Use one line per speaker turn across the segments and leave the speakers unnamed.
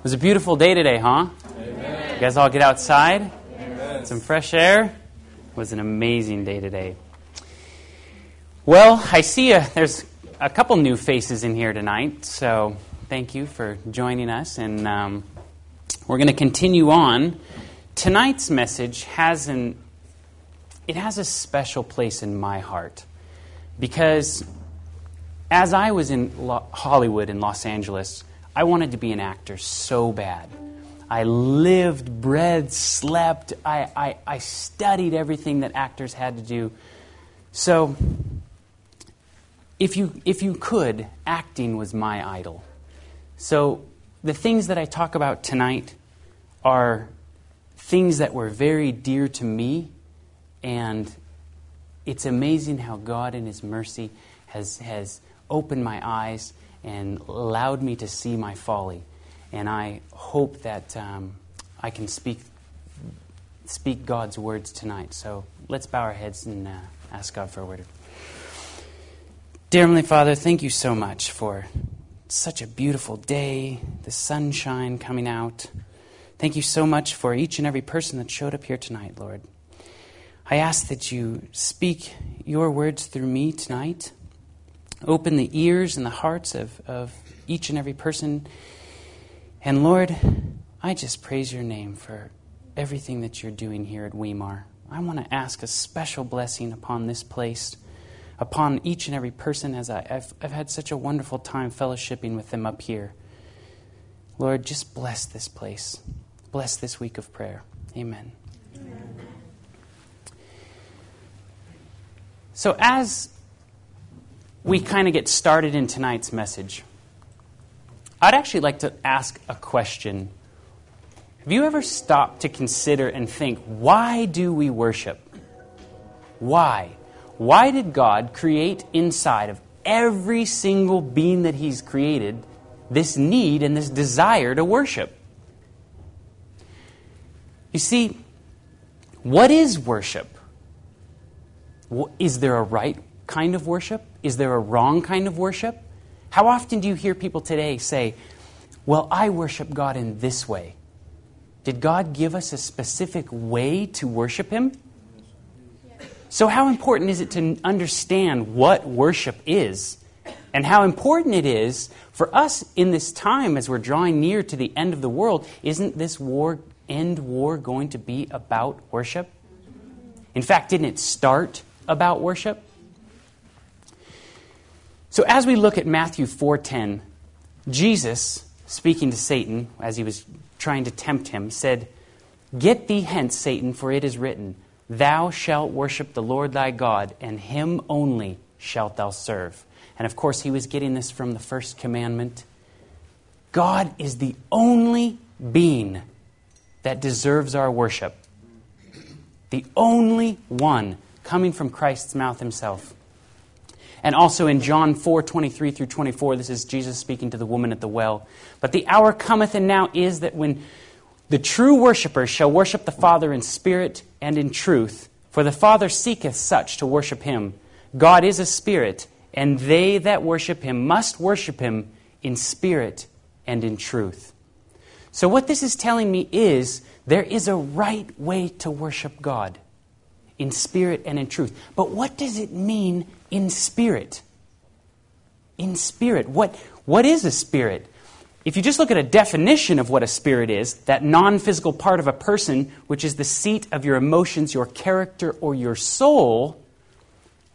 It was a beautiful day today, huh? Amen. You guys all get outside? Amen. Some fresh air? It was an amazing day today. Well, I see a, there's a couple new faces in here tonight, so thank you for joining us. And um, we're going to continue on. Tonight's message has an it has a special place in my heart because as I was in Lo- Hollywood in Los Angeles, I wanted to be an actor so bad. I lived, bred, slept. I, I, I studied everything that actors had to do. So, if you, if you could, acting was my idol. So, the things that I talk about tonight are things that were very dear to me, and it's amazing how God, in His mercy, has, has opened my eyes and allowed me to see my folly. And I hope that um, I can speak, speak God's words tonight. So let's bow our heads and uh, ask God for a word. Dear Heavenly Father, thank you so much for such a beautiful day, the sunshine coming out. Thank you so much for each and every person that showed up here tonight, Lord. I ask that you speak your words through me tonight. Open the ears and the hearts of, of each and every person. And Lord, I just praise your name for everything that you're doing here at Weimar. I want to ask a special blessing upon this place, upon each and every person, as I, have I've had such a wonderful time fellowshipping with them up here. Lord, just bless this place. Bless this week of prayer. Amen. Amen. So, as we kind of get started in tonight's message, I'd actually like to ask a question. Have you ever stopped to consider and think, why do we worship? Why? Why did God create inside of every single being that He's created this need and this desire to worship? You see, what is worship? Is there a right kind of worship? Is there a wrong kind of worship? How often do you hear people today say, Well, I worship God in this way? Did God give us a specific way to worship Him? So, how important is it to understand what worship is? And how important it is for us in this time as we're drawing near to the end of the world? Isn't this war, end war, going to be about worship? In fact, didn't it start about worship? So as we look at Matthew 4:10, Jesus, speaking to Satan as he was trying to tempt him, said, "Get thee hence, Satan, for it is written, Thou shalt worship the Lord thy God, and him only shalt thou serve." And of course, he was getting this from the first commandment. God is the only being that deserves our worship. The only one coming from Christ's mouth himself. And also in John 4 23 through 24, this is Jesus speaking to the woman at the well. But the hour cometh and now is that when the true worshippers shall worship the Father in spirit and in truth, for the Father seeketh such to worship him. God is a spirit, and they that worship him must worship him in spirit and in truth. So, what this is telling me is there is a right way to worship God in spirit and in truth. But what does it mean in spirit? In spirit. What, what is a spirit? If you just look at a definition of what a spirit is, that non physical part of a person, which is the seat of your emotions, your character, or your soul,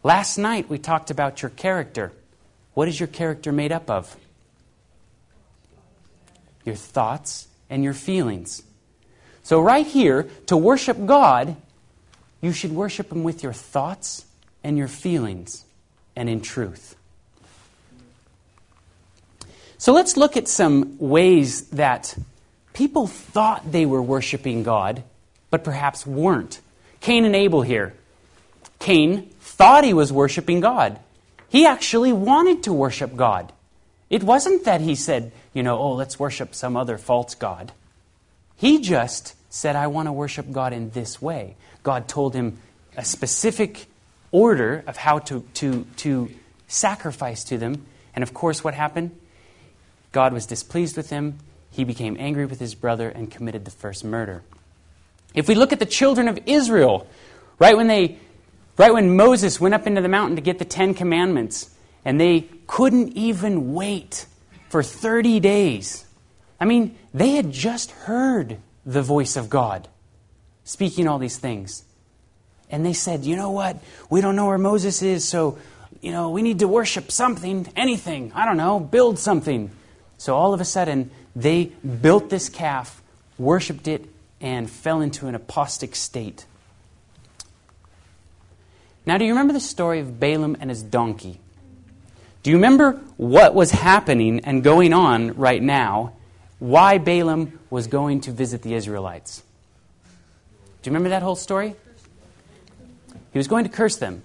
last night we talked about your character. What is your character made up of? Your thoughts and your feelings. So, right here, to worship God you should worship Him with your thoughts and your feelings and in truth. So let's look at some ways that people thought they were worshiping God, but perhaps weren't. Cain and Abel here. Cain thought he was worshiping God. He actually wanted to worship God. It wasn't that he said, you know, oh, let's worship some other false God. He just said, I want to worship God in this way. God told him a specific order of how to, to, to sacrifice to them. And of course, what happened? God was displeased with him. he became angry with his brother and committed the first murder. If we look at the children of Israel, right when they right when Moses went up into the mountain to get the 10 commandments and they couldn't even wait for 30 days. I mean, they had just heard the voice of God speaking all these things. And they said, "You know what? We don't know where Moses is, so you know, we need to worship something, anything. I don't know, build something." So all of a sudden, they built this calf, worshiped it, and fell into an apostate state. Now, do you remember the story of Balaam and his donkey? Do you remember what was happening and going on right now? Why Balaam was going to visit the Israelites? Do you remember that whole story? He was going to curse them.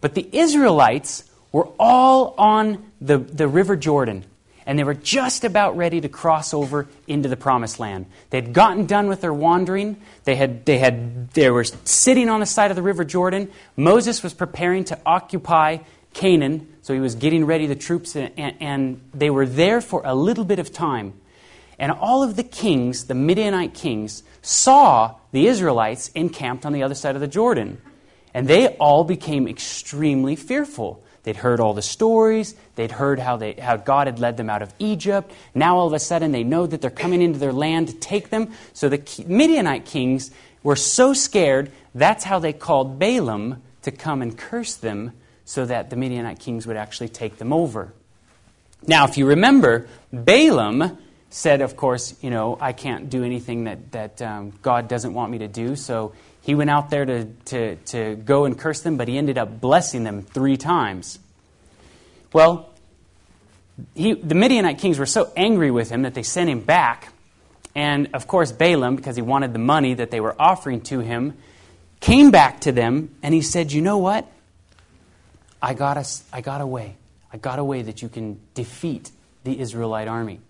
But the Israelites were all on the, the River Jordan and they were just about ready to cross over into the promised land. They'd gotten done with their wandering. They, had, they, had, they were sitting on the side of the River Jordan. Moses was preparing to occupy Canaan, so he was getting ready the troops, and, and they were there for a little bit of time. And all of the kings, the Midianite kings, saw the Israelites encamped on the other side of the Jordan. And they all became extremely fearful. They'd heard all the stories. They'd heard how, they, how God had led them out of Egypt. Now, all of a sudden, they know that they're coming into their land to take them. So the Midianite kings were so scared, that's how they called Balaam to come and curse them so that the Midianite kings would actually take them over. Now, if you remember, Balaam said, of course, you know, I can't do anything that, that um, God doesn't want me to do, so he went out there to, to, to go and curse them, but he ended up blessing them three times. Well, he, the Midianite kings were so angry with him that they sent him back. And of course, Balaam, because he wanted the money that they were offering to him, came back to them and he said, You know what? I got, a, I got a way. I got a way that you can defeat the Israelite army.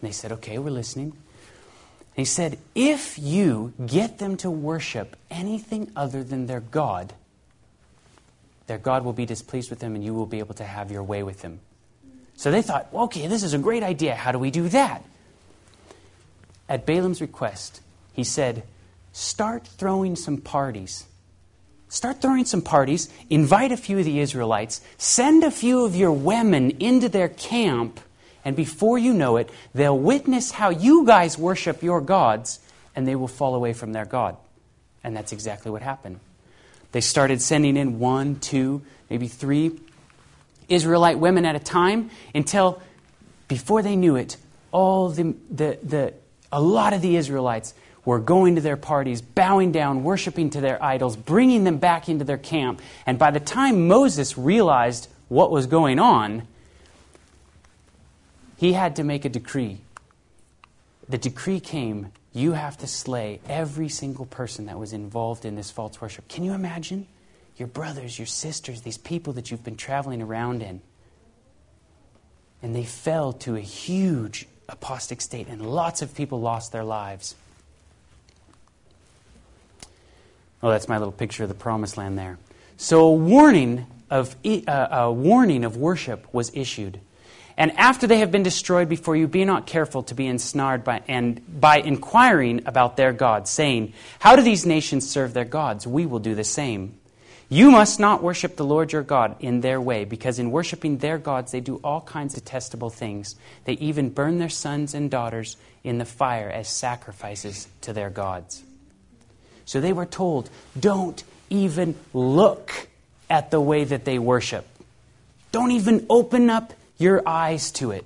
And they said, Okay, we're listening. And He said, If you get them to worship anything other than their God, their God will be displeased with them and you will be able to have your way with them. So they thought, okay, this is a great idea. How do we do that? At Balaam's request, he said, Start throwing some parties. Start throwing some parties, invite a few of the Israelites, send a few of your women into their camp and before you know it, they'll witness how you guys worship your gods, and they will fall away from their God. And that's exactly what happened. They started sending in one, two, maybe three Israelite women at a time until, before they knew it, all the, the, the, a lot of the Israelites were going to their parties, bowing down, worshiping to their idols, bringing them back into their camp. And by the time Moses realized what was going on, he had to make a decree. The decree came you have to slay every single person that was involved in this false worship. Can you imagine? Your brothers, your sisters, these people that you've been traveling around in. And they fell to a huge apostate state, and lots of people lost their lives. Oh, that's my little picture of the promised land there. So a warning of, uh, a warning of worship was issued. And after they have been destroyed before you, be not careful to be ensnared by, and by inquiring about their gods, saying, How do these nations serve their gods? We will do the same. You must not worship the Lord your God in their way, because in worshiping their gods they do all kinds of detestable things. They even burn their sons and daughters in the fire as sacrifices to their gods. So they were told, Don't even look at the way that they worship. Don't even open up your eyes to it.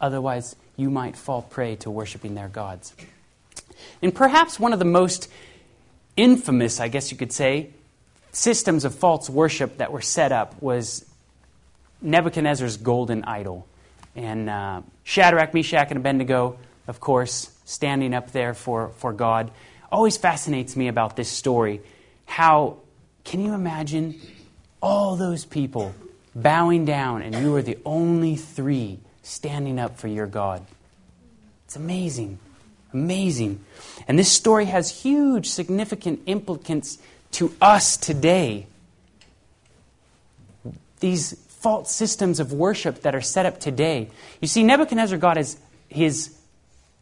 Otherwise, you might fall prey to worshiping their gods. And perhaps one of the most infamous, I guess you could say, systems of false worship that were set up was Nebuchadnezzar's golden idol. And uh, Shadrach, Meshach, and Abednego, of course, standing up there for, for God. Always fascinates me about this story. How, can you imagine all those people bowing down, and you are the only three standing up for your God. It's amazing. Amazing. And this story has huge, significant implications to us today. These false systems of worship that are set up today. You see, Nebuchadnezzar got his, his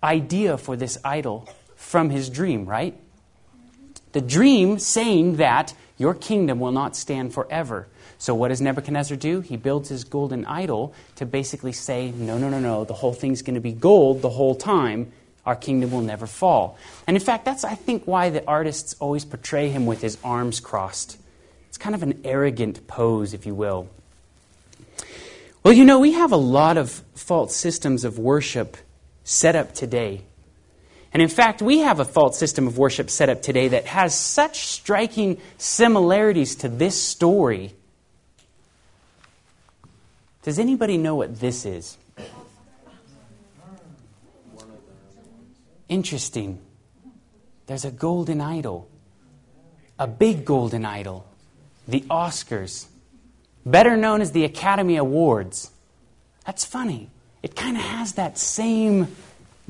idea for this idol from his dream, right? The dream saying that your kingdom will not stand forever. So, what does Nebuchadnezzar do? He builds his golden idol to basically say, no, no, no, no, the whole thing's going to be gold the whole time. Our kingdom will never fall. And in fact, that's, I think, why the artists always portray him with his arms crossed. It's kind of an arrogant pose, if you will. Well, you know, we have a lot of false systems of worship set up today. And in fact, we have a false system of worship set up today that has such striking similarities to this story does anybody know what this is? Interesting. There's a golden idol, a big golden idol, the Oscars, better known as the Academy Awards. That's funny. It kind of has that same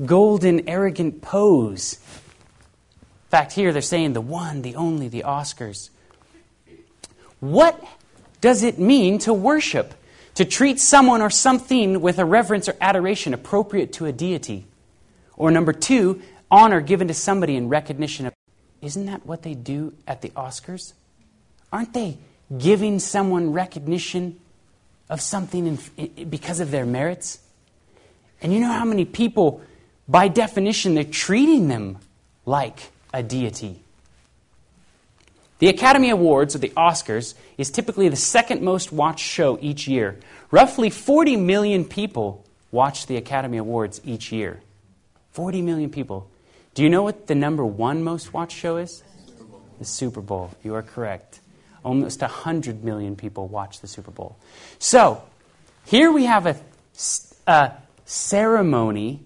golden, arrogant pose. In fact, here they're saying the one, the only, the Oscars. What does it mean to worship? To treat someone or something with a reverence or adoration appropriate to a deity. Or number two, honor given to somebody in recognition of. Isn't that what they do at the Oscars? Aren't they giving someone recognition of something in, because of their merits? And you know how many people, by definition, they're treating them like a deity. The Academy Awards, or the Oscars, is typically the second most watched show each year. Roughly 40 million people watch the Academy Awards each year. 40 million people. Do you know what the number one most watched show is? Super the Super Bowl. You are correct. Almost 100 million people watch the Super Bowl. So, here we have a, a ceremony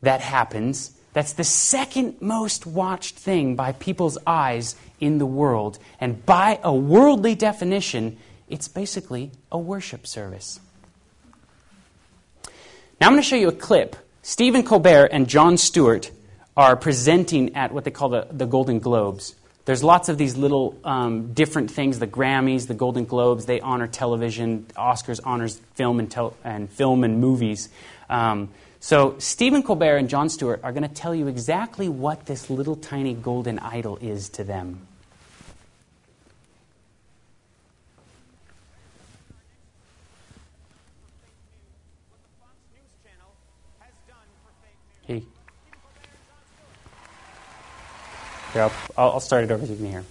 that happens that's the second most watched thing by people's eyes in the world. And by a worldly definition, it's basically a worship service. Now I'm going to show you a clip. Stephen Colbert and Jon Stewart are presenting at what they call the, the Golden Globes. There's lots of these little um, different things. The Grammys, the Golden Globes, they honor television. Oscars honors film and, tel- and film and movies. Um, so Stephen Colbert and Jon Stewart are going to tell you exactly what this little tiny golden idol is to them. Hey. Here, I'll, I'll start it over to me here.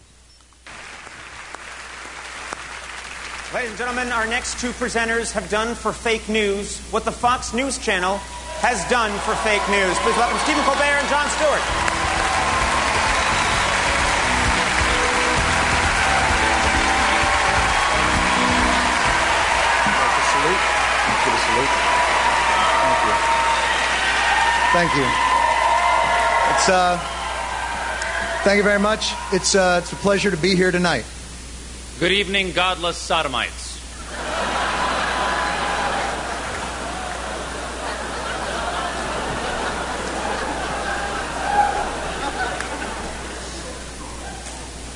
Ladies and gentlemen, our next two presenters have done for fake news what the Fox News Channel has done for fake news. Please welcome Stephen Colbert and Jon Stewart.
Thank you. Thank you. It's uh, thank you very much. It's uh, it's a pleasure to be here tonight.
Good evening, godless sodomites.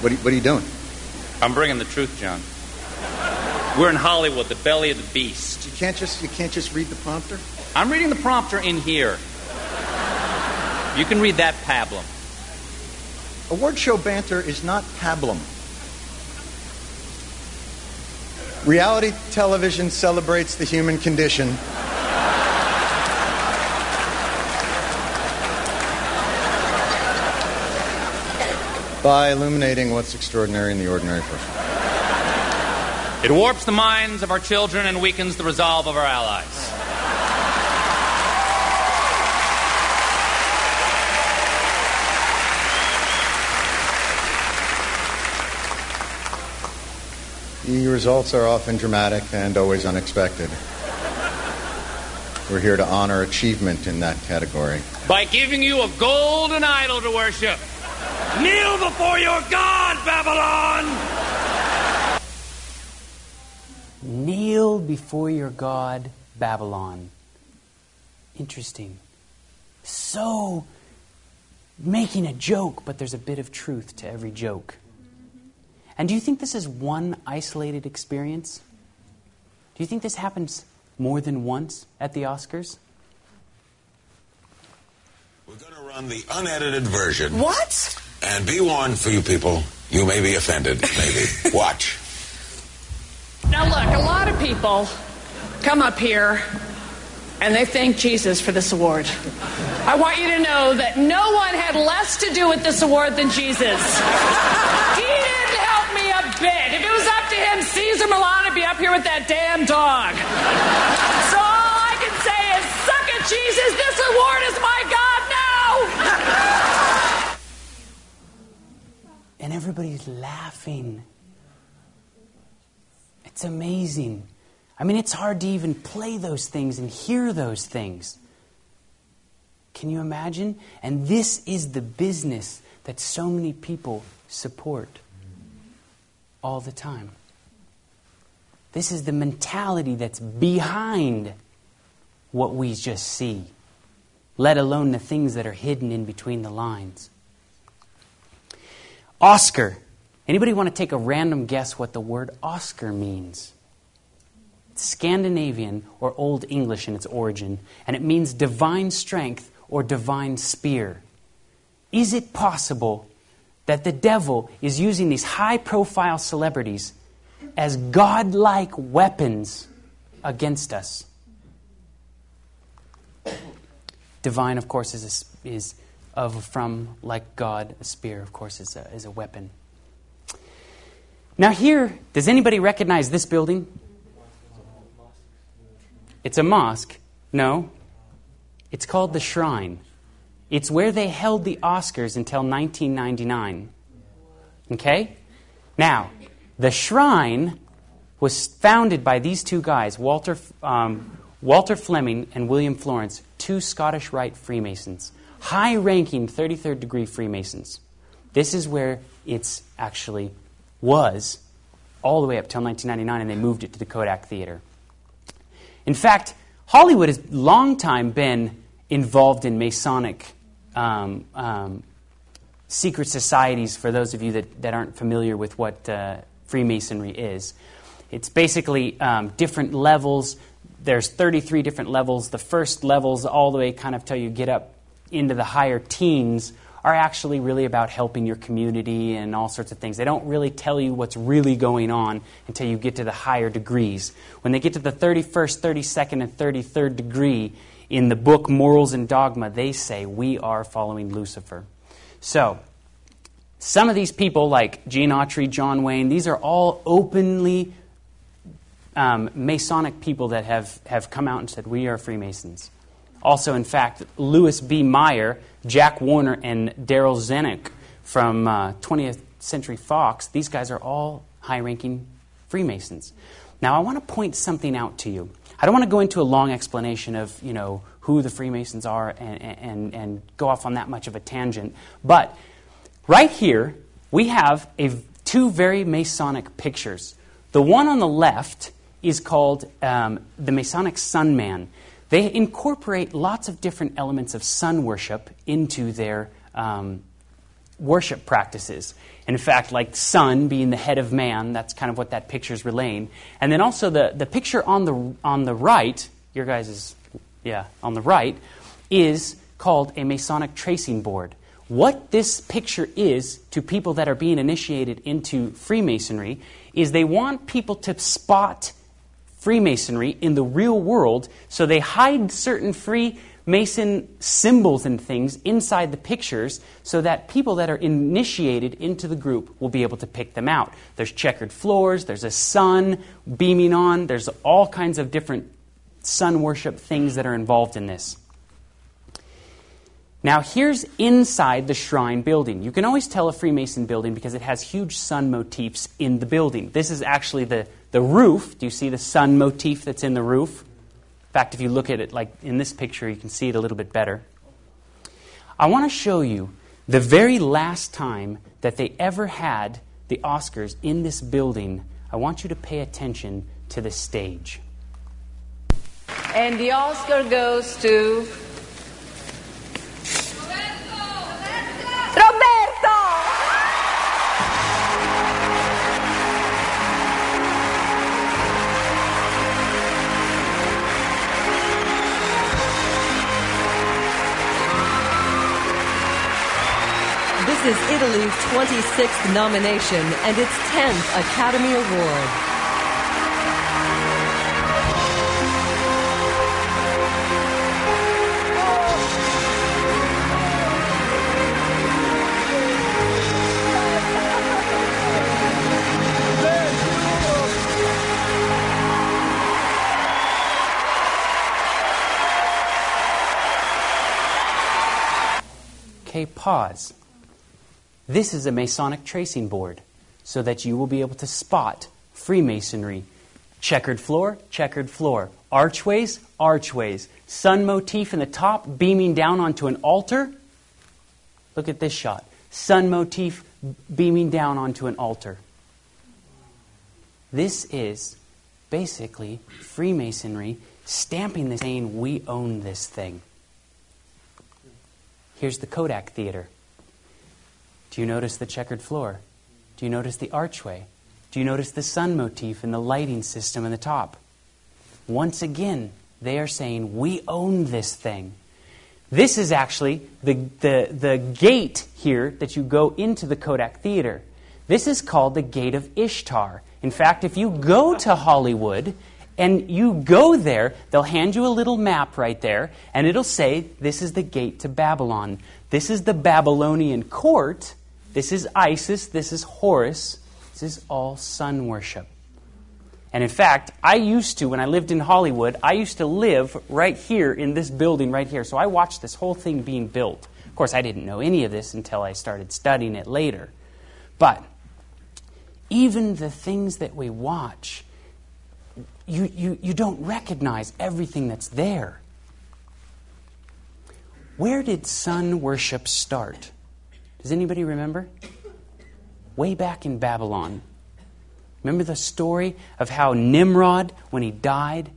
What are, you, what are you doing?
I'm bringing the truth, Jon. We're in Hollywood, the belly of the beast.
You can't just you can't just read the prompter.
I'm reading the prompter in here. You can read that pablum.
Award show banter is not pablum. Reality television celebrates the human condition. By illuminating what's extraordinary in the ordinary person.
It warps the minds of our children and weakens the resolve of our allies.
The results are often dramatic and always unexpected. We're here to honor achievement in that category.
By giving you a golden idol to worship. Kneel before your God, Babylon!
Kneel before your God, Babylon. Interesting. So, making a joke, but there's a bit of truth to every joke. And do you think this is one isolated experience? Do you think this happens more than once at the Oscars?
We're going to run the unedited version.
What?
And be warned for you people, you may be offended, maybe. Watch.
Now, look, a lot of people come up here and they thank Jesus for this award. I want you to know that no one had less to do with this award than Jesus. He didn't help me a bit. If it was up to him, Cesar Millan would be up here with that damn dog. So all I can say is, suck it, Jesus. This award is my God now.
And everybody's laughing. It's amazing. I mean, it's hard to even play those things and hear those things. Can you imagine? And this is the business that so many people support all the time. This is the mentality that's behind what we just see, let alone the things that are hidden in between the lines. Oscar. Anybody want to take a random guess what the word Oscar means? It's Scandinavian or Old English in its origin, and it means divine strength or divine spear. Is it possible that the devil is using these high profile celebrities as godlike weapons against us? Divine, of course, is, is of from like God. A spear, of course, is a, is a weapon. Now, here, does anybody recognize this building? It's a mosque. No. It's called the Shrine. It's where they held the Oscars until 1999. Okay? Now, the Shrine was founded by these two guys, Walter, um, Walter Fleming and William Florence, two Scottish Rite Freemasons, high ranking 33rd degree Freemasons. This is where it's actually was all the way up till 1999, and they moved it to the Kodak Theater. In fact, Hollywood has long time been involved in Masonic um, um, secret societies. For those of you that, that aren't familiar with what uh, Freemasonry is, it's basically um, different levels. There's 33 different levels. The first levels, all the way kind of till you get up into the higher teens, are actually really about helping your community and all sorts of things. They don't really tell you what's really going on until you get to the higher degrees. When they get to the 31st, 32nd, and 33rd degree in the book Morals and Dogma, they say, We are following Lucifer. So, some of these people, like Gene Autry, John Wayne, these are all openly um, Masonic people that have, have come out and said, We are Freemasons. Also, in fact, Louis B. Mayer, Jack Warner, and Darryl Zanuck from uh, 20th Century Fox, these guys are all high ranking Freemasons. Now, I want to point something out to you. I don't want to go into a long explanation of, you know, who the Freemasons are and, and, and go off on that much of a tangent. But right here, we have a, two very Masonic pictures. The one on the left is called um, the Masonic Sun Man. They incorporate lots of different elements of sun worship into their um, worship practices. In fact, like sun being the head of man, that's kind of what that picture is relaying. And then also the, the picture on the, on the right, your guys' is, yeah, on the right, is called a Masonic tracing board. What this picture is to people that are being initiated into Freemasonry is they want people to spot Freemasonry in the real world, so they hide certain Freemason symbols and things inside the pictures so that people that are initiated into the group will be able to pick them out. There's checkered floors, there's a sun beaming on, there's all kinds of different sun worship things that are involved in this. Now, here's inside the shrine building. You can always tell a Freemason building because it has huge sun motifs in the building. This is actually the, the roof. Do you see the sun motif that's in the roof? In fact, if you look at it like in this picture, you can see it a little bit better. I want to show you the very last time that they ever had the Oscars in this building. I want you to pay attention to the stage.
And the Oscar goes to
is Italy's 26th nomination and its 10th Academy Award.
Pause. This is a Masonic tracing board so that you will be able to spot Freemasonry. Checkered floor, checkered floor. Archways, archways. Sun motif in the top beaming down onto an altar. Look at this shot. Sun motif beaming down onto an altar. This is basically Freemasonry stamping this saying, We own this thing. Here's the Kodak Theater. Do you notice the checkered floor? Do you notice the archway? Do you notice the sun motif and the lighting system in the top? Once again, they are saying, We own this thing. This is actually the, the, the gate here that you go into the Kodak Theater. This is called the Gate of Ishtar. In fact, if you go to Hollywood and you go there, they'll hand you a little map right there, and it'll say, This is the gate to Babylon. This is the Babylonian court. This is Isis. This is Horus. This is all sun worship. And in fact, I used to, when I lived in Hollywood, I used to live right here in this building right here. So I watched this whole thing being built. Of course, I didn't know any of this until I started studying it later. But even the things that we watch, you, you, you don't recognize everything that's there. Where did sun worship start? Does anybody remember? Way back in Babylon. Remember the story of how Nimrod, when he died,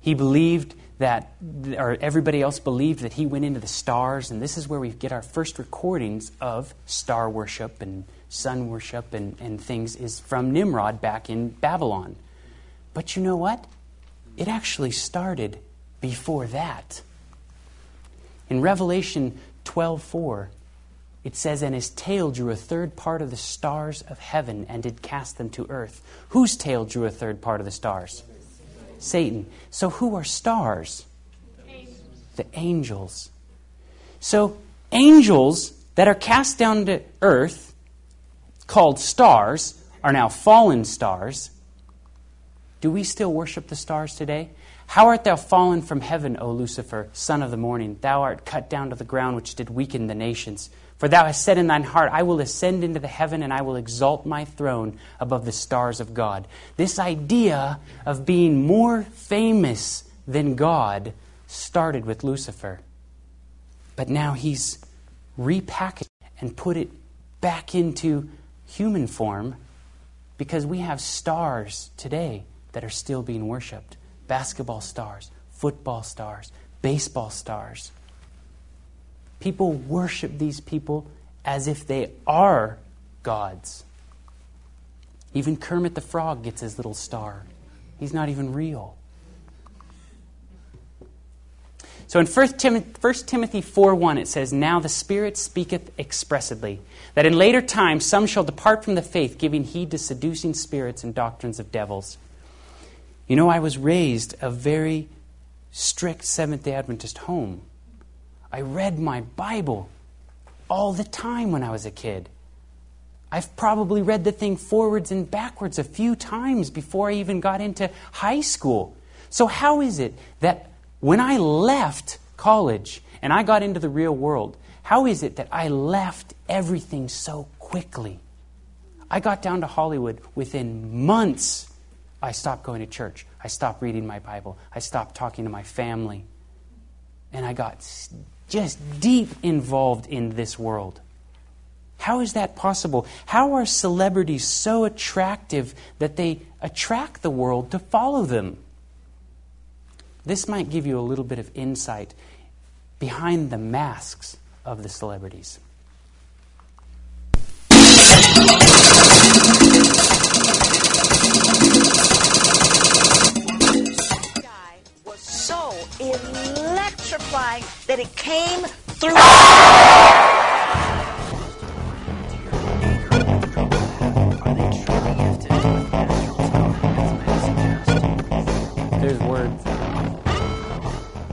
he believed that, or everybody else believed that he went into the stars, and this is where we get our first recordings of star worship and sun worship and, and things, is from Nimrod back in Babylon. But you know what? It actually started before that. In Revelation 12:4, it says, And his tail drew a third part of the stars of heaven and did cast them to earth. Whose tail drew a third part of the stars? Satan. So who are stars? Angels. The angels. So angels that are cast down to earth, called stars, are now fallen stars. Do we still worship the stars today? How art thou fallen from heaven, O Lucifer, son of the morning? Thou art cut down to the ground, which did weaken the nations. For thou hast said in thine heart, I will ascend into the heaven, and I will exalt my throne above the stars of God. This idea of being more famous than God started with Lucifer. But now he's repackaged and put it back into human form because we have stars today that are still being worshiped basketball stars, football stars, baseball stars. People worship these people as if they are gods. Even Kermit the Frog gets his little star. He's not even real. So in 1 Timothy 4 1, it says, Now the Spirit speaketh expressly, that in later times some shall depart from the faith, giving heed to seducing spirits and doctrines of devils you know, I was raised a very strict Seventh day Adventist home. I read my Bible all the time when I was a kid. I've probably read the thing forwards and backwards a few times before I even got into high school. So, how is it that when I left college and I got into the real world, how is it that I left everything so quickly? I got down to Hollywood within months I stopped going to church. I stopped reading my Bible. I stopped talking to my family. And I got just deep involved in this world. How is that possible? How are celebrities so attractive that they attract the world to follow them? This might give you a little bit of insight behind the masks of the celebrities
planes that it came through. There's words.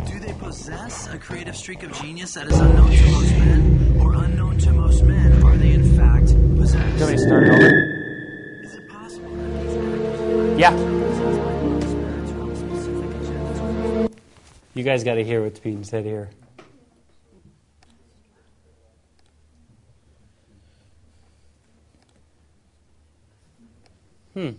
Do they possess a creative streak of genius that is unknown to most men? Or unknown to most men, are they in fact possessed?
Can we start over?
Is it possible
Yeah. You guys got to hear what's being said here. Hmm.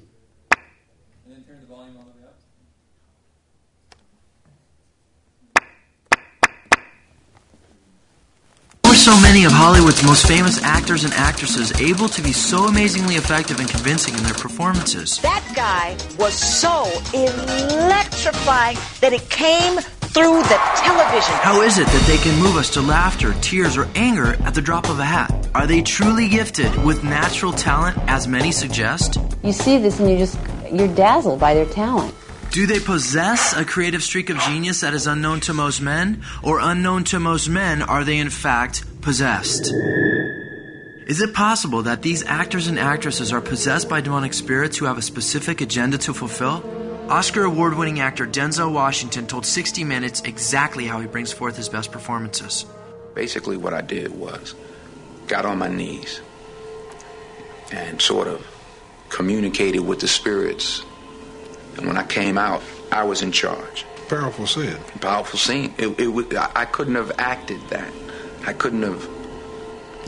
How are so many of Hollywood's most famous actors and actresses able to be so amazingly effective and convincing in their performances?
That guy was so electrifying that it came through the television.
How is it that they can move us to laughter, tears, or anger at the drop of a hat? Are they truly gifted with natural talent, as many suggest?
You see this and you just you're dazzled by their talent.
Do they possess a creative streak of genius that is unknown to most men? Or unknown to most men, are they in fact possessed? Is it possible that these actors and actresses are possessed by demonic spirits who have a specific agenda to fulfill? Oscar award winning actor Denzel Washington told 60 Minutes exactly how he brings forth his best performances.
Basically, what I did was got on my knees and sort of communicated with the spirits. And when I came out, I was in charge.
Powerful scene.
Powerful scene. It, it, wa- I I couldn't have acted that. I couldn't have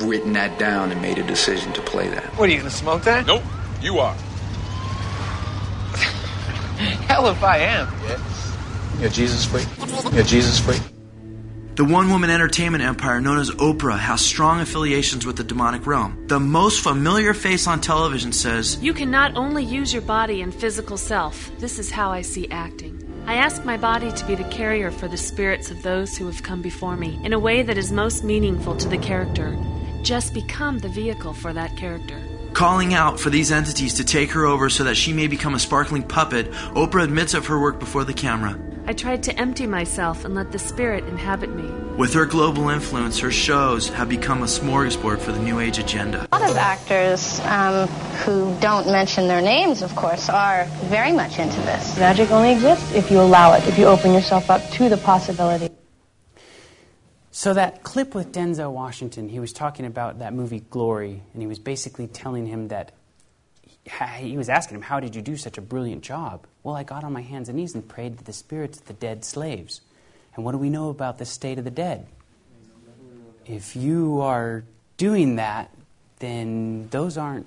written that down and made a decision to play that.
What are you gonna smoke that?
Nope, you are.
Hell if I am.
You're Jesus freak. You're Jesus freak.
The one woman entertainment empire known as Oprah has strong affiliations with the demonic realm. The most familiar face on television says,
You can not only use your body and physical self. This is how I see acting. I ask my body to be the carrier for the spirits of those who have come before me in a way that is most meaningful to the character. Just become the vehicle for that character.
Calling out for these entities to take her over so that she may become a sparkling puppet, Oprah admits of her work before the camera.
I tried to empty myself and let the spirit inhabit me.
With her global influence, her shows have become a smorgasbord for the New Age agenda.
A lot of actors um, who don't mention their names, of course, are very much into this.
Magic only exists if you allow it, if you open yourself up to the possibility.
So that clip with Denzel Washington, he was talking about that movie Glory, and he was basically telling him that he was asking him, "How did you do such a brilliant job?" Well, I got on my hands and knees and prayed to the spirits of the dead slaves. And what do we know about the state of the dead? If you are doing that, then those aren't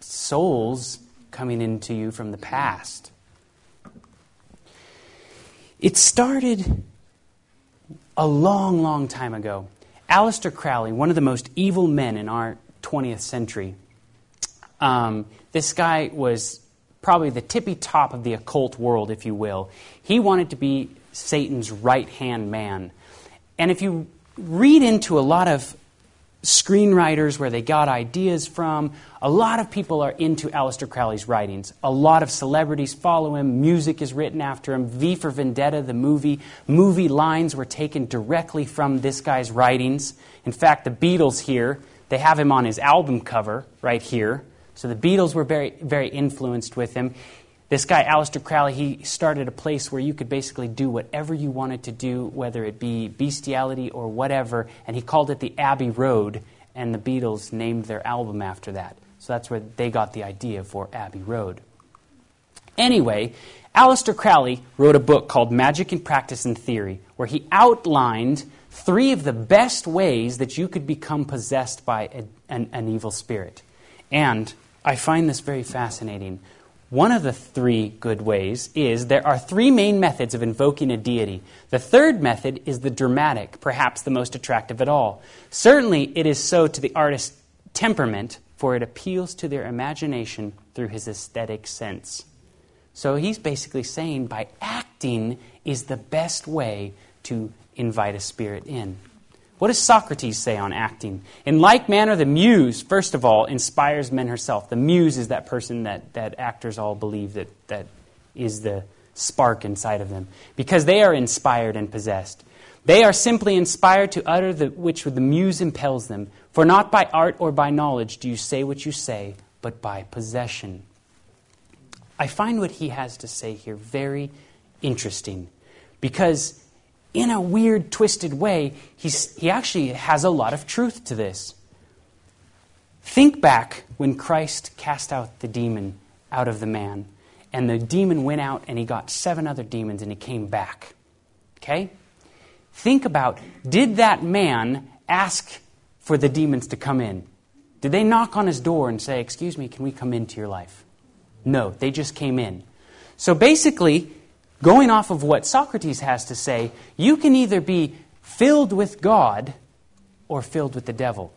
souls coming into you from the past. It started a long, long time ago. Aleister Crowley, one of the most evil men in our 20th century, um, this guy was probably the tippy top of the occult world, if you will. He wanted to be Satan's right hand man. And if you read into a lot of screenwriters where they got ideas from, a lot of people are into Aleister Crowley's writings. A lot of celebrities follow him. Music is written after him. V for Vendetta, the movie, movie lines were taken directly from this guy's writings. In fact, the Beatles here, they have him on his album cover right here. So the Beatles were very, very influenced with him. This guy, Aleister Crowley, he started a place where you could basically do whatever you wanted to do, whether it be bestiality or whatever, and he called it the Abbey Road, and the Beatles named their album after that. So that's where they got the idea for Abbey Road. Anyway, Aleister Crowley wrote a book called Magic in Practice and Theory, where he outlined three of the best ways that you could become possessed by a, an, an evil spirit. And I find this very fascinating. One of the three good ways is there are three main methods of invoking a deity. The third method is the dramatic, perhaps the most attractive at all. Certainly, it is so to the artist's temperament, for it appeals to their imagination through his aesthetic sense. So he's basically saying by acting is the best way to invite a spirit in. What does Socrates say on acting? In like manner, the muse, first of all, inspires men herself. The muse is that person that, that actors all believe that, that is the spark inside of them, because they are inspired and possessed. They are simply inspired to utter the, which the muse impels them. For not by art or by knowledge do you say what you say, but by possession. I find what he has to say here very interesting, because in a weird, twisted way, he's, he actually has a lot of truth to this. Think back when Christ cast out the demon out of the man, and the demon went out and he got seven other demons and he came back. Okay? Think about did that man ask for the demons to come in? Did they knock on his door and say, Excuse me, can we come into your life? No, they just came in. So basically, going off of what Socrates has to say, you can either be filled with God or filled with the devil.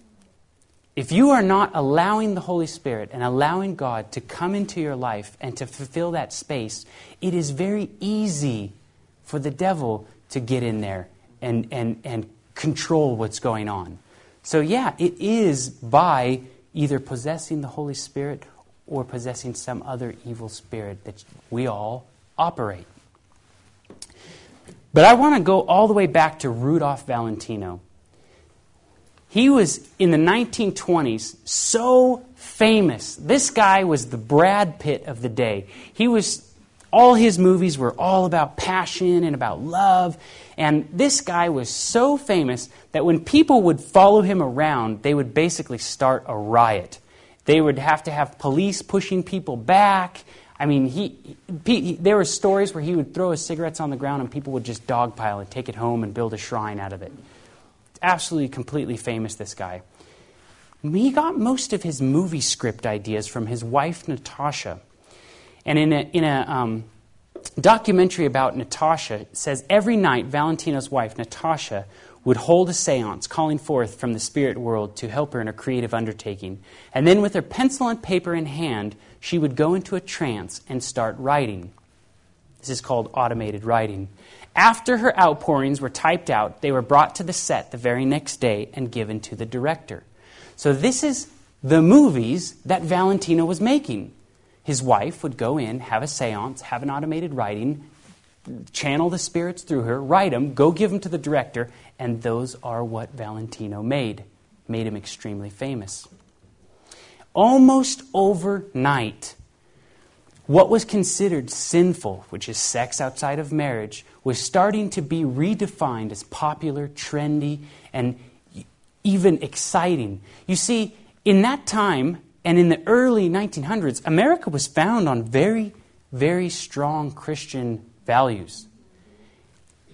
If you are not allowing the Holy Spirit and allowing God to come into your life and to fulfill that space, it is very easy for the devil to get in there and, and, and control what's going on. So, yeah, it is by either possessing the Holy Spirit or possessing some other evil spirit that we all operate. But I want to go all the way back to Rudolph Valentino. He was in the 1920s so famous. This guy was the Brad Pitt of the day. He was all his movies were all about passion and about love. And this guy was so famous that when people would follow him around, they would basically start a riot. They would have to have police pushing people back. I mean, he, he, there were stories where he would throw his cigarettes on the ground and people would just dogpile and take it home and build a shrine out of it absolutely completely famous, this guy. He got most of his movie script ideas from his wife, Natasha. And in a, in a um, documentary about Natasha, it says every night Valentino's wife, Natasha, would hold a seance calling forth from the spirit world to help her in a creative undertaking. And then, with her pencil and paper in hand, she would go into a trance and start writing. This is called automated writing. After her outpourings were typed out, they were brought to the set the very next day and given to the director. So, this is the movies that Valentino was making. His wife would go in, have a seance, have an automated writing, channel the spirits through her, write them, go give them to the director, and those are what Valentino made. Made him extremely famous. Almost overnight, what was considered sinful, which is sex outside of marriage, was starting to be redefined as popular, trendy, and even exciting. You see, in that time and in the early 1900s, America was found on very, very strong Christian values.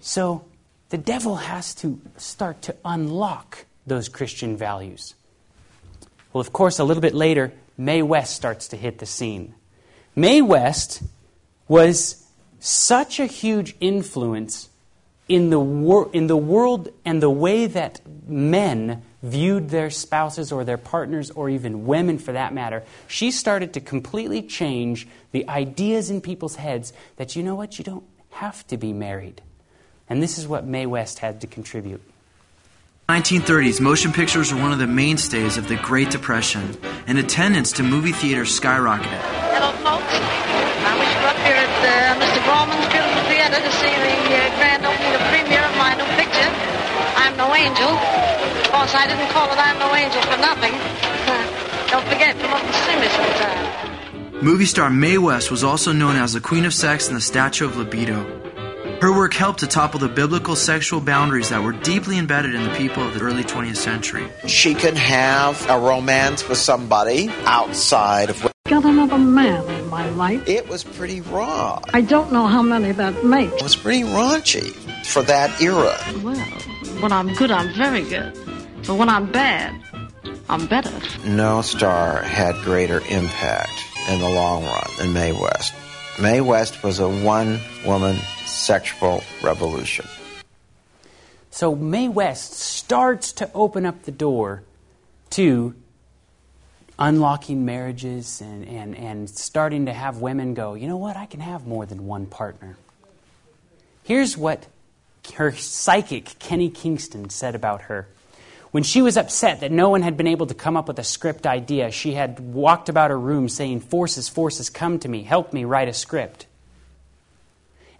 So the devil has to start to unlock those Christian values. Well, of course, a little bit later, Mae West starts to hit the scene. Mae West was such a huge influence in the, wor- in the world and the way that men viewed their spouses or their partners or even women for that matter, she started to completely change the ideas in people's heads that, you know what, you don't have to be married. And this is what Mae West had to contribute.
1930s, motion pictures were one of the mainstays of the Great Depression, and attendance to movie theaters skyrocketed. Hello, folks.
I wish you were up here at uh, Mr. Grauman's Beautiful Theater to see the uh, grand opening, the premiere of my new picture, I'm No Angel. Of course, I didn't call it I'm No Angel for nothing. Don't forget, come up and see me sometime.
Movie star Mae West was also known as the Queen of Sex and the Statue of Libido. Her work helped to topple the biblical sexual boundaries that were deeply embedded in the people of the early 20th century.
She can have a romance with somebody outside of
got another man in my life.
It was pretty raw.
I don't know how many that makes.
It was pretty raunchy for that era.
Well, when I'm good, I'm very good. But when I'm bad, I'm better.
No star had greater impact in the long run than Mae West. Mae West was a one woman sexual revolution.
So Mae West starts to open up the door to unlocking marriages and, and, and starting to have women go, you know what, I can have more than one partner. Here's what her psychic, Kenny Kingston, said about her. When she was upset that no one had been able to come up with a script idea, she had walked about her room saying, Forces, forces, come to me, help me write a script.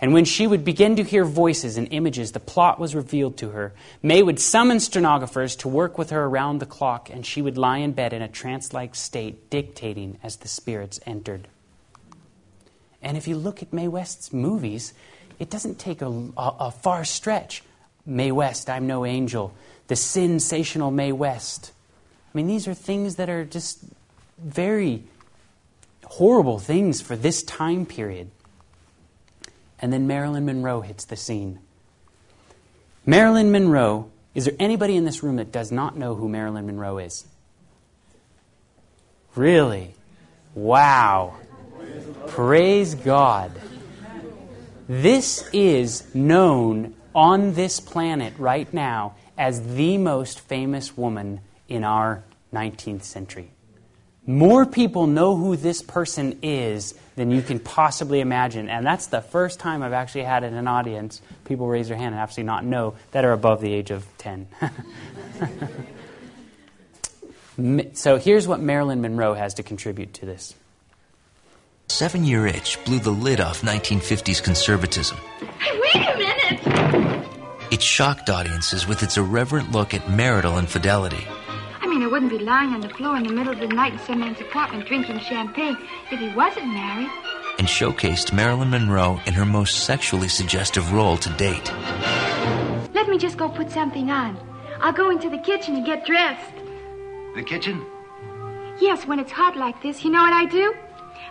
And when she would begin to hear voices and images, the plot was revealed to her. Mae would summon stenographers to work with her around the clock, and she would lie in bed in a trance like state, dictating as the spirits entered. And if you look at Mae West's movies, it doesn't take a, a, a far stretch Mae West, I'm no angel, the sensational Mae West. I mean, these are things that are just very horrible things for this time period. And then Marilyn Monroe hits the scene. Marilyn Monroe, is there anybody in this room that does not know who Marilyn Monroe is? Really? Wow. Praise God. This is known on this planet right now as the most famous woman in our 19th century. More people know who this person is than you can possibly imagine. And that's the first time I've actually had in an audience people raise their hand and actually not know that are above the age of 10. so here's what Marilyn Monroe has to contribute to this.
Seven Year Itch blew the lid off 1950s conservatism.
Hey, wait a minute!
It shocked audiences with its irreverent look at marital infidelity.
I wouldn't be lying on the floor in the middle of the night in some man's apartment drinking champagne if he wasn't married.
And showcased Marilyn Monroe in her most sexually suggestive role to date.
Let me just go put something on. I'll go into the kitchen and get dressed.
The kitchen?
Yes, when it's hot like this, you know what I do?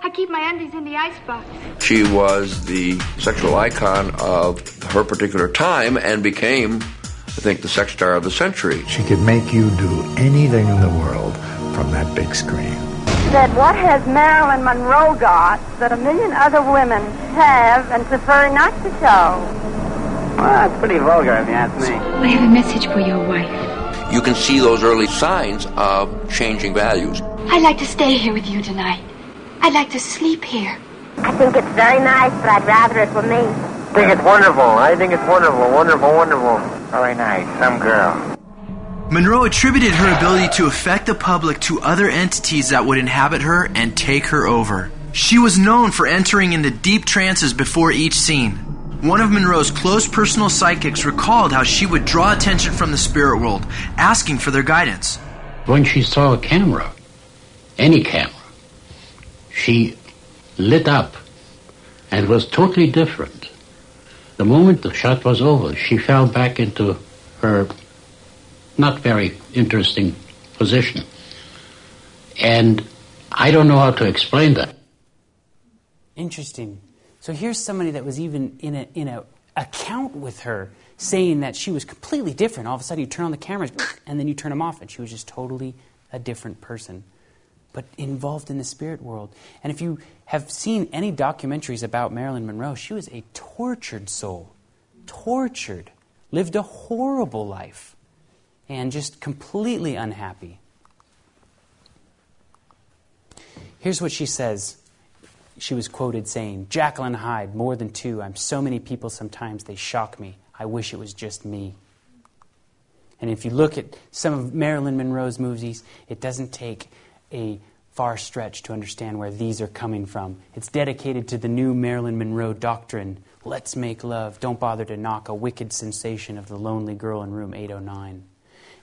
I keep my undies in the icebox.
She was the sexual icon of her particular time and became, I think, the sex star of the century.
She could make you do anything in the world from that big screen.
That what has Marilyn Monroe got that a million other women have and prefer not to show?
Well, it's pretty vulgar if you ask me.
I have a message for your wife.
You can see those early signs of changing values.
I'd like to stay here with you tonight. I'd like to sleep here.
I think it's very nice, but I'd rather it were me.
I think it's wonderful. I think it's wonderful, wonderful, wonderful. Very nice. Some girl.
Monroe attributed her ability to affect the public to other entities that would inhabit her and take her over. She was known for entering into deep trances before each scene. One of Monroe's close personal psychics recalled how she would draw attention from the spirit world, asking for their guidance.
When she saw a camera, any camera, she lit up and was totally different. The moment the shot was over, she fell back into her not very interesting position. And I don't know how to explain that.
Interesting. So here's somebody that was even in a in a account with her saying that she was completely different. All of a sudden you turn on the cameras and then you turn them off and she was just totally a different person but involved in the spirit world. And if you have seen any documentaries about Marilyn Monroe, she was a tortured soul. Tortured. Lived a horrible life. And just completely unhappy. Here's what she says. She was quoted saying, Jekyll and Hyde, more than two. I'm so many people sometimes they shock me. I wish it was just me. And if you look at some of Marilyn Monroe's movies, it doesn't take a far stretch to understand where these are coming from. It's dedicated to the new Marilyn Monroe doctrine let's make love, don't bother to knock, a wicked sensation of the lonely girl in room 809.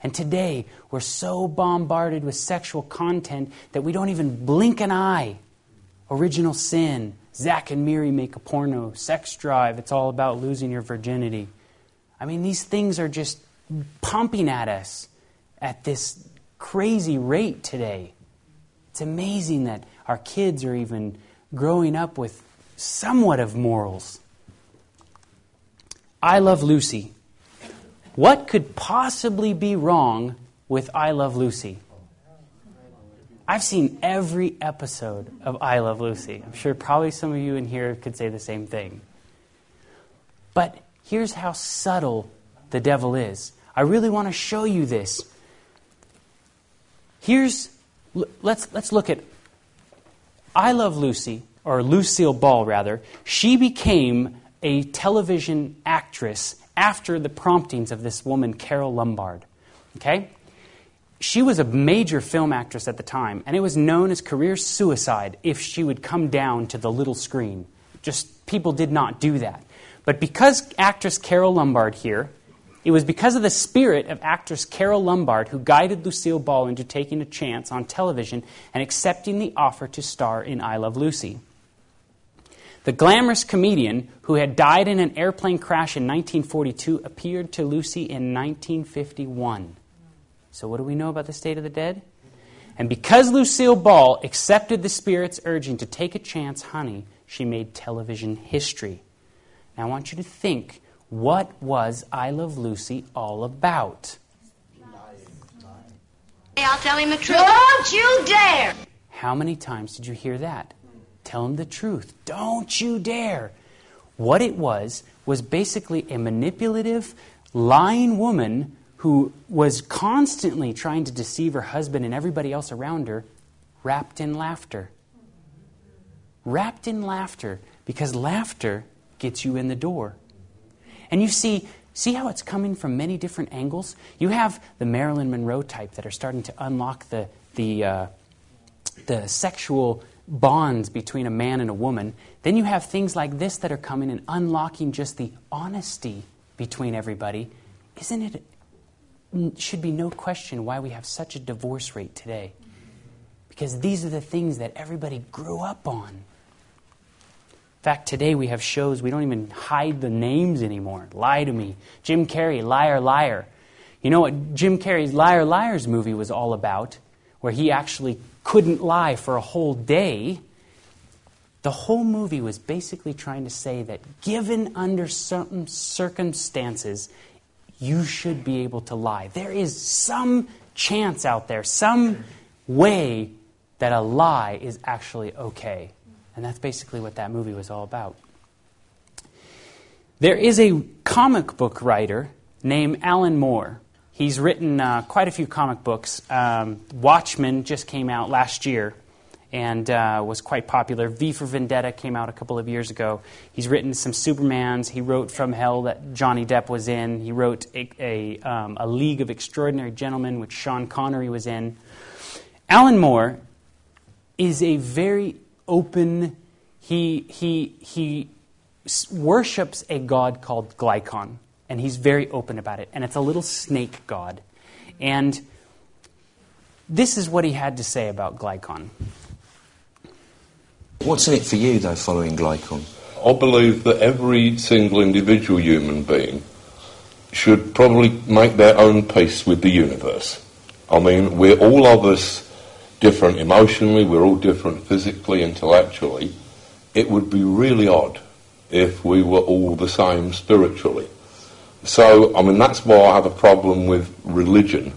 And today, we're so bombarded with sexual content that we don't even blink an eye. Original sin, Zack and Miri make a porno, sex drive, it's all about losing your virginity. I mean, these things are just pumping at us at this crazy rate today. It's amazing that our kids are even growing up with somewhat of morals. I Love Lucy. What could possibly be wrong with I Love Lucy? I've seen every episode of I Love Lucy. I'm sure probably some of you in here could say the same thing. But here's how subtle the devil is. I really want to show you this. Here's let's, let's look at I Love Lucy, or Lucille Ball, rather. She became a television actress after the promptings of this woman, Carole Lombard. Okay? She was a major film actress at the time, and it was known as career suicide if she would come down to the little screen. Just people did not do that. But because actress Carole Lombard here it was because of the spirit of actress Carole Lombard who guided Lucille Ball into taking a chance on television and accepting the offer to star in I Love Lucy. The glamorous comedian who had died in an airplane crash in 1942 appeared to Lucy in 1951. So, what do we know about the state of the dead? And because Lucille Ball accepted the Spirit's urging to take a chance, honey, she made television history. Now, I want you to think what was I Love Lucy all about?
Hey, I'll tell him the truth. Don't you dare!
How many times did you hear that? Tell him the truth. Don't you dare. What it was was basically a manipulative, lying woman who was constantly trying to deceive her husband and everybody else around her, wrapped in laughter. Wrapped in laughter, because laughter gets you in the door. And you see, see how it's coming from many different angles? You have the Marilyn Monroe type that are starting to unlock the, the, uh, the sexual bonds between a man and a woman. Then you have things like this that are coming and unlocking just the honesty between everybody. Isn't it should be no question why we have such a divorce rate today. Because these are the things that everybody grew up on. In fact, today we have shows we don't even hide the names anymore. Lie to me. Jim Carrey, Liar, Liar. You know what Jim Carrey's Liar, Liars movie was all about? Where he actually couldn't lie for a whole day. The whole movie was basically trying to say that given under certain circumstances, you should be able to lie. There is some chance out there, some way that a lie is actually okay. And that's basically what that movie was all about. There is a comic book writer named Alan Moore. He's written uh, quite a few comic books. Um, Watchmen just came out last year and uh, was quite popular. V for Vendetta came out a couple of years ago. He's written some Supermans. He wrote From Hell that Johnny Depp was in. He wrote a, a, um, a League of Extraordinary Gentlemen, which Sean Connery was in. Alan Moore is a very open, he, he, he worships a god called Glykon, and he's very open about it. And it's a little snake god. And this is what he had to say about Glykon.
What's in it for you, though, following Glykon?
I believe that every single individual human being should probably make their own peace with the universe. I mean, we're all of us different emotionally, we're all different physically, intellectually. It would be really odd if we were all the same spiritually. So, I mean, that's why I have a problem with religion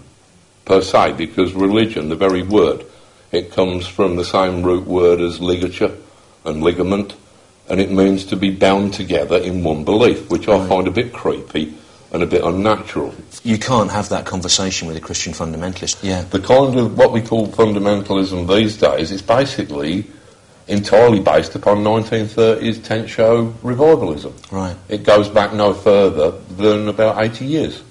per se, because religion, the very word, it comes from the same root word as ligature and ligament, and it means to be bound together in one belief, which I find a bit creepy and a bit unnatural.
You can't have that conversation with a Christian fundamentalist. Yeah.
The kind of what we call fundamentalism these days is basically entirely based upon 1930s tent show revivalism.
Right.
It goes back no further than about 80 years.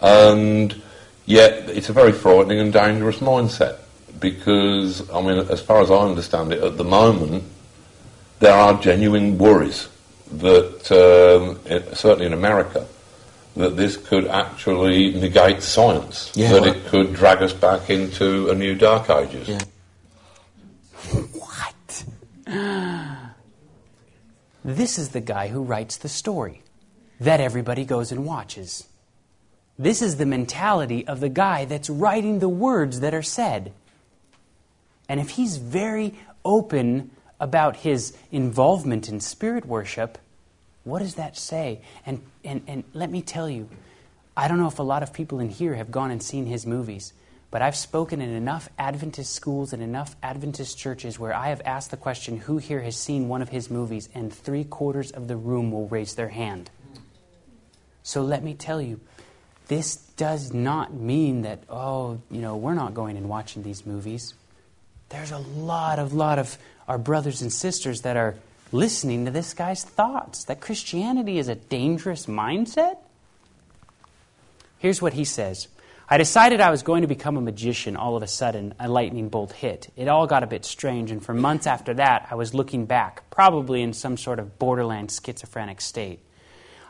And yet it's a very frightening and dangerous mindset because, I mean, as far as I understand it, at the moment, there are genuine worries that, um, certainly in America, that this could actually negate science,
yeah,
that
well,
it could drag us back into a new dark ages.
Yeah.
What? This is the guy who writes the story that everybody goes and watches. This is the mentality of the guy that's writing the words that are said. And if he's very open about his involvement in spirit worship, what does that say? And, and, and let me tell you, I don't know if a lot of people in here have gone and seen his movies, but I've spoken in enough Adventist schools and enough Adventist churches where I have asked the question, who here has seen one of his movies? And three quarters of the room will raise their hand. So let me tell you, this does not mean that, oh, you know, we're not going and watching these movies. There's a lot of, lot of our brothers and sisters that are listening to this guy's thoughts that Christianity is a dangerous mindset. Here's what he says I decided I was going to become a magician all of a sudden, a lightning bolt hit. It all got a bit strange, and for months after that, I was looking back, probably in some sort of borderline schizophrenic state.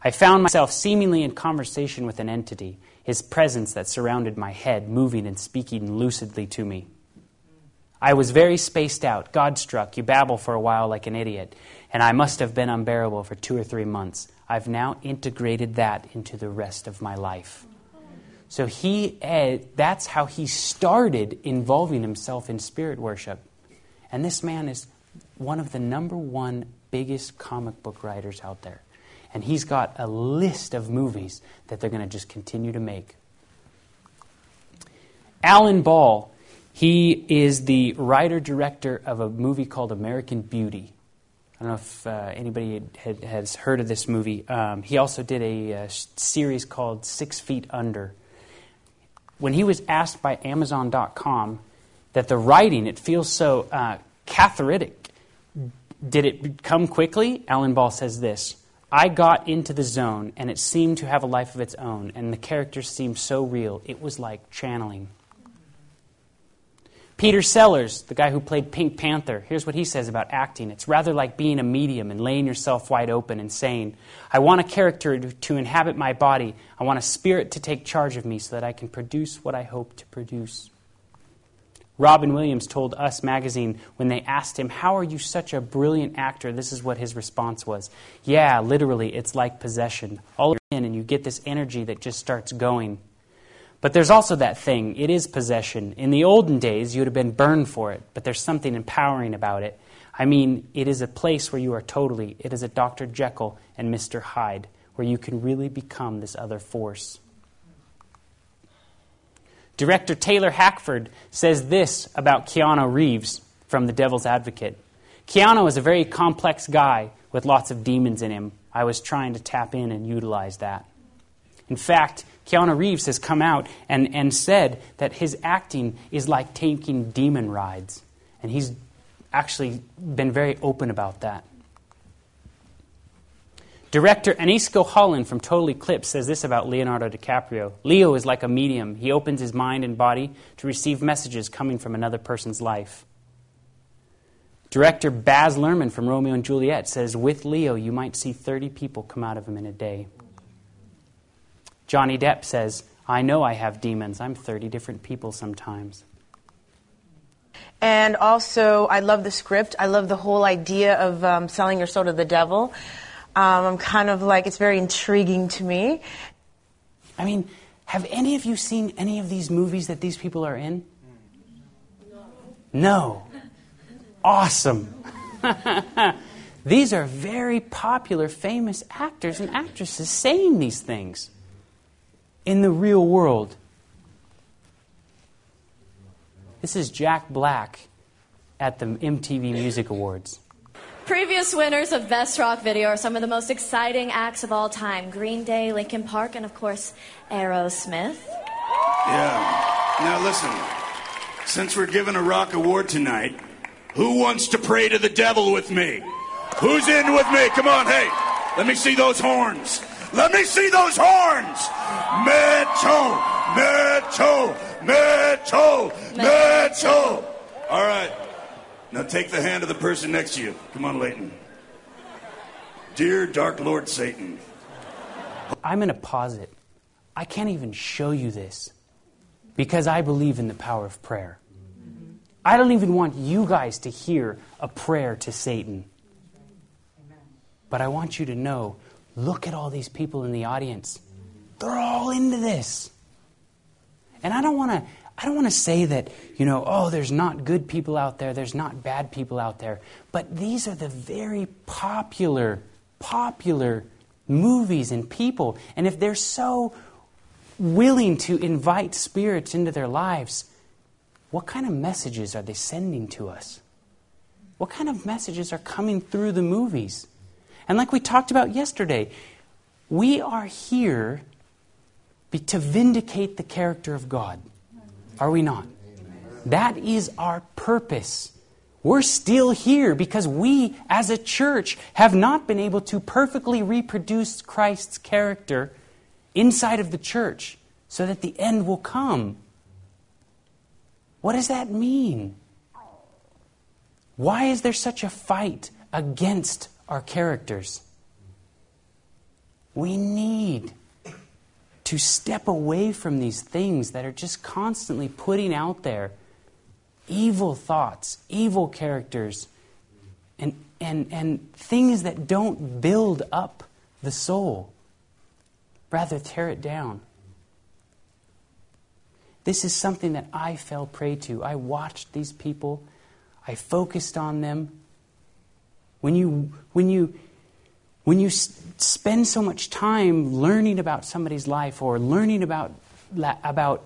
I found myself seemingly in conversation with an entity, his presence that surrounded my head, moving and speaking lucidly to me. I was very spaced out, God struck. You babble for a while like an idiot, and I must have been unbearable for two or three months. I've now integrated that into the rest of my life. So he, uh, that's how he started involving himself in spirit worship. And this man is one of the number one biggest comic book writers out there. And he's got a list of movies that they're going to just continue to make. Alan Ball, he is the writer director of a movie called American Beauty. I don't know if uh, anybody had, has heard of this movie. Um, he also did a, a series called Six Feet Under. When he was asked by Amazon.com that the writing, it feels so uh, cathartic, did it come quickly? Alan Ball says this I got into the zone, and it seemed to have a life of its own, and the characters seemed so real. It was like channeling. Peter Sellers, the guy who played Pink Panther, here's what he says about acting. It's rather like being a medium and laying yourself wide open and saying, I want a character to, inhabit my body. I want a spirit to take charge of me so that I can produce what I hope to produce. Robin Williams told Us magazine when they asked him, How are you such a brilliant actor? This is what his response was Yeah, literally, it's like possession. All in, and you get this energy that just starts going. But there's also that thing it is possession. In the olden days, you would have been burned for it, but there's something empowering about it. I mean, it is a place where you are totally, it is a Dr. Jekyll and Mr. Hyde, where you can really become this other force. Director Taylor Hackford says this about Keanu Reeves from The Devil's Advocate Keanu is a very complex guy with lots of demons in him. I was trying to tap in and utilize that. In fact, Keanu Reeves has come out and, and said that his acting is like taking demon rides. And he's actually been very open about that. Director Agnieszka Holland from Total Eclipse says this about Leonardo DiCaprio Leo is like a medium. He opens his mind and body to receive messages coming from another person's life. Director Baz Luhrmann from Romeo and Juliet says, With Leo, you might see 30 people come out of him in a day. Johnny Depp says, I know I have demons. I'm 30 different people sometimes.
And also, I love the script. I love the whole idea of um, selling your soul to the devil. Um, I'm kind of like, it's very intriguing to me.
I mean, have any of you seen any of these movies that these people are in? No. Awesome. these are very popular, famous actors and actresses saying these things in the real world. This is Jack Black at the MTV Music Awards.
Previous winners of Best Rock Video are some of the most exciting acts of all time Green Day, Linkin Park, and of course, Aerosmith.
Yeah. Now listen, since we're giving a rock award tonight, who wants to pray to the devil with me? Who's in with me? Come on, hey, let me see those horns. Let me see those horns. Metal, metal, metal, metal. All right. Now take the hand of the person next to you. Come on, Leighton. Dear Dark Lord Satan.
I'm going to pause it. I can't even show you this because I believe in the power of prayer. I don't even want you guys to hear a prayer to Satan. But I want you to know look at all these people in the audience. They're all into this. And I don't want to I don't want to say that, you know, oh, there's not good people out there, there's not bad people out there. But these are the very popular, popular movies and people. And if they're so willing to invite spirits into their lives, what kind of messages are they sending to us? What kind of messages are coming through the movies? And like we talked about yesterday, we are here to vindicate the character of God. Are we not? That is our purpose. We're still here because we, as a church, have not been able to perfectly reproduce Christ's character inside of the church so that the end will come. What does that mean? Why is there such a fight against our characters? We need to step away from these things that are just constantly putting out there evil thoughts, evil characters, and, and, and things that don't build up the soul, rather tear it down. This is something that I fell prey to. I watched these people, I focused on them. When you, when you, when you s- spend so much time learning about somebody's life or learning about, about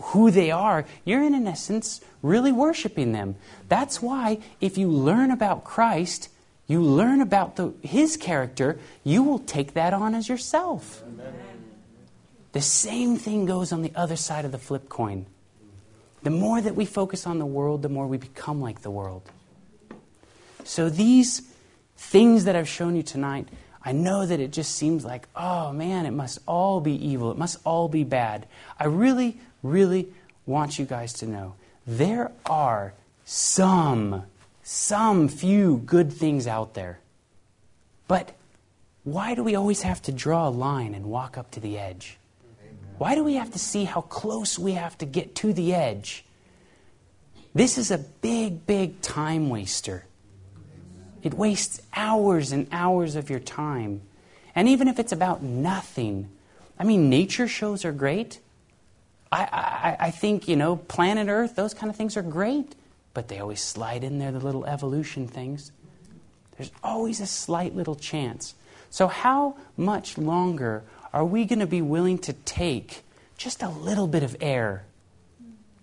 who they are, you're in, in essence really worshiping them. That's why if you learn about Christ, you learn about the, his character, you will take that on as yourself. Amen. The same thing goes on the other side of the flip coin. The more that we focus on the world, the more we become like the world. So these things that I've shown you tonight, I know that it just seems like, oh man, it must all be evil. It must all be bad. I really, really want you guys to know there are some, some few good things out there. But why do we always have to draw a line and walk up to the edge? Why do we have to see how close we have to get to the edge? This is a big, big time waster. It wastes hours and hours of your time. And even if it's about nothing, I mean, nature shows are great. I, I, I think, you know, planet Earth, those kind of things are great, but they always slide in there, the little evolution things. There's always a slight little chance. So, how much longer are we going to be willing to take just a little bit of air?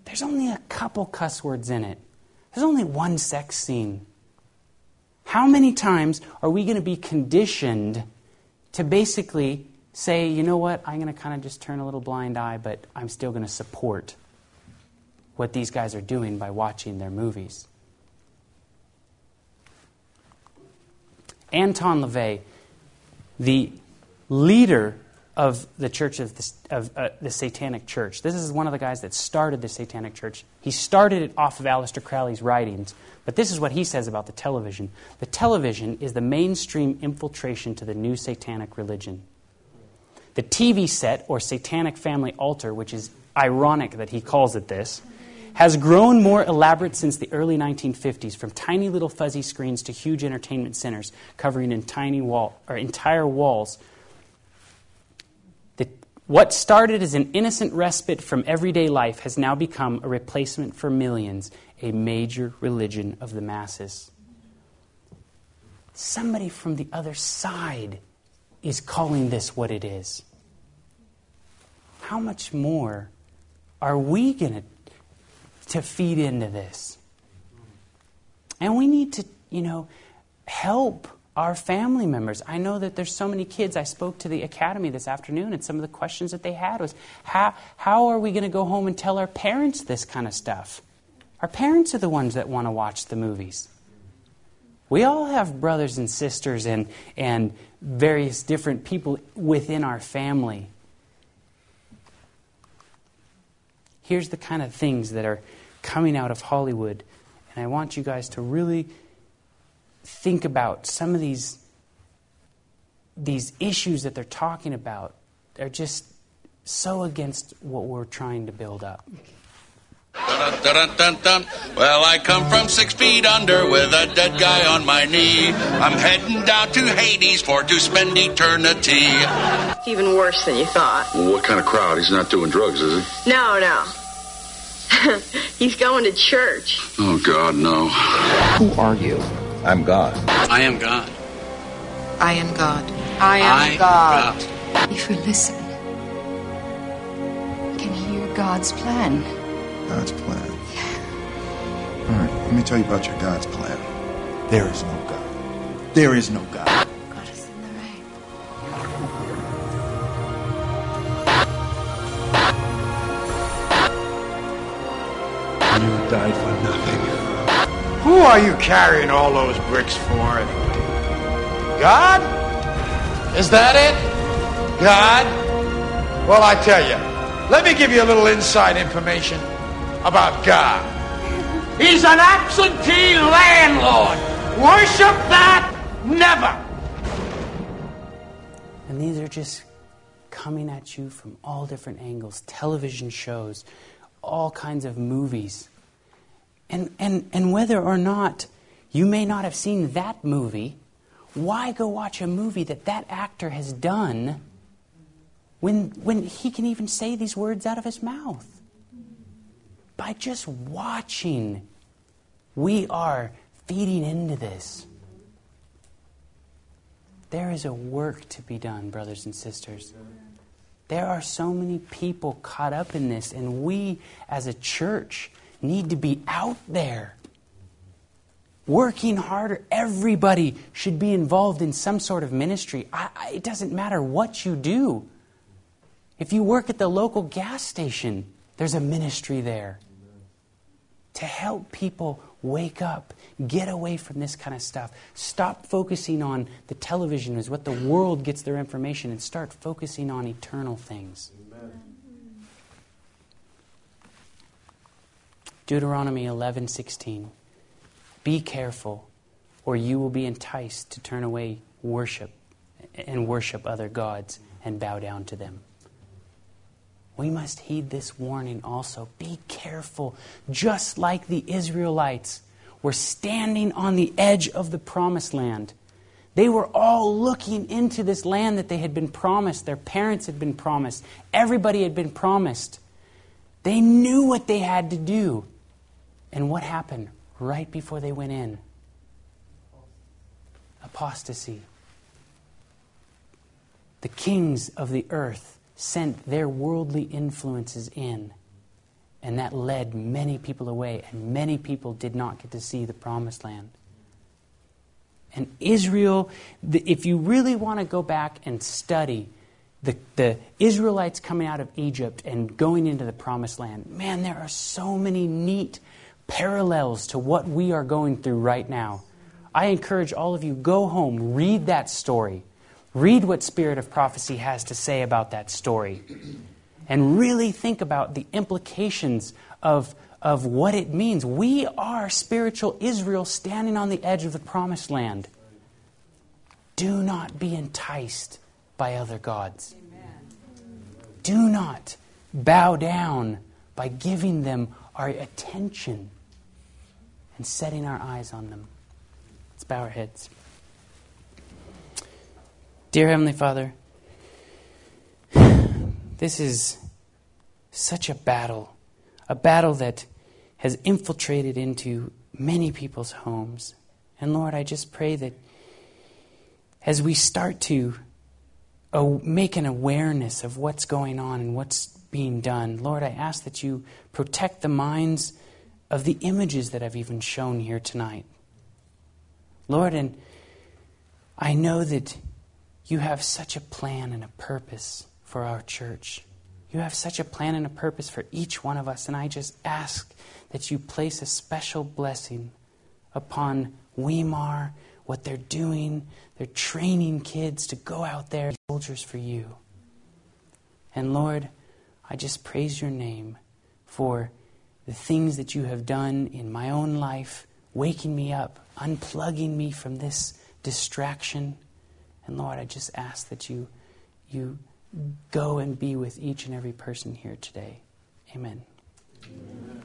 There's only a couple cuss words in it, there's only one sex scene. How many times are we going to be conditioned to basically say, you know what, I'm going to kind of just turn a little blind eye, but I'm still going to support what these guys are doing by watching their movies? Anton LaVey, the leader of the church of, the, of uh, the Satanic Church. This is one of the guys that started the Satanic Church. He started it off of Aleister Crowley's writings, but this is what he says about the television. The television is the mainstream infiltration to the new satanic religion. The TV set, or satanic family altar, which is ironic that he calls it this, has grown more elaborate since the early 1950s, from tiny little fuzzy screens to huge entertainment centers covering in tiny wall, or entire walls what started as an innocent respite from everyday life has now become a replacement for millions, a major religion of the masses. Somebody from the other side is calling this what it is. How much more are we going to feed into this? And we need to, you know, help our family members. I know that there's so many kids. I spoke to the academy this afternoon, and some of the questions that they had was how, how are we going to go home and tell our parents this kind of stuff? Our parents are the ones that want to watch the movies. We all have brothers and sisters and, and various different people within our family. Here's the kind of things that are coming out of Hollywood, and I want you guys to really think about some of these, these issues that they're talking about. They're just so against what we're trying to build up.
Dun, dun, dun, well, I come from six feet under with a dead guy on my knee. I'm heading down to Hades for to spend eternity.
Even worse than you thought.
Well, what kind of crowd? He's not doing drugs, is he?
No, no. He's going to church.
Oh, God, no.
Who are you? I'm God.
I am God.
I am God.
I am
I
God.
God.
If we listen, we can hear God's plan.
God's plan. All right, let me tell you about your God's plan. There is no God. There is no God.
God is in the rain.
You died for nothing.
Who are you carrying all those bricks for anyway? God? Is that it? God? Well, I tell you, let me give you a little inside information about God. He's an absentee landlord. Worship that? Never.
And these are just coming at you from all different angles television shows, all kinds of movies. And, and, and whether or not you may not have seen that movie, why go watch a movie that that actor has done when, when he can even say these words out of his mouth? By just watching, we are feeding into this. There is a work to be done, brothers and sisters. There are so many people caught up in this, and we as a church need to be out there working harder. Everybody should be involved in some sort of ministry. I, I, it doesn't matter what you do. If you work at the local gas station, there's a ministry there to help people wake up, get away from this kind of stuff. Stop focusing on the television as what the world gets their information and start focusing on eternal things. Deuteronomy 11:16 Be careful or you will be enticed to turn away worship and worship other gods and bow down to them we must heed this warning also. Be careful, just like the Israelites were standing on the edge of the promised land. They were all looking into this land that they had been promised. Their parents had been promised. Everybody had been promised. They knew what they had to do. And what happened right before they went in? Apostasy. The kings of the earth sent their worldly influences in. And that led many people away, and many people did not get to see the promised land. And Israel, if you really want to go back and study the, the Israelites coming out of Egypt and going into the promised land, man, there are so many neat parallels to what we are going through right now. I encourage all of you, go home, read that story. Read what Spirit of Prophecy has to say about that story and really think about the implications of, of what it means. We are spiritual Israel standing on the edge of the promised land. Do not be enticed by other gods. Do not bow down by giving them our attention and setting our eyes on them. Let's bow our heads. Dear Heavenly Father, this is such a battle, a battle that has infiltrated into many people's homes. And Lord, I just pray that as we start to make an awareness of what's going on and what's being done, Lord, I ask that you protect the minds of the images that I've even shown here tonight. Lord, and I know that you have such a plan and a purpose for our church. You have such a plan and a purpose for each one of us. And I just ask that you place a special blessing upon Weimar, what they're doing. They're training kids to go out there, soldiers for you. And Lord, I just praise your name for the things that you have done in my own life, waking me up, unplugging me from this distraction and Lord, I just ask that you, you go and be with each and every person here today. Amen. Amen.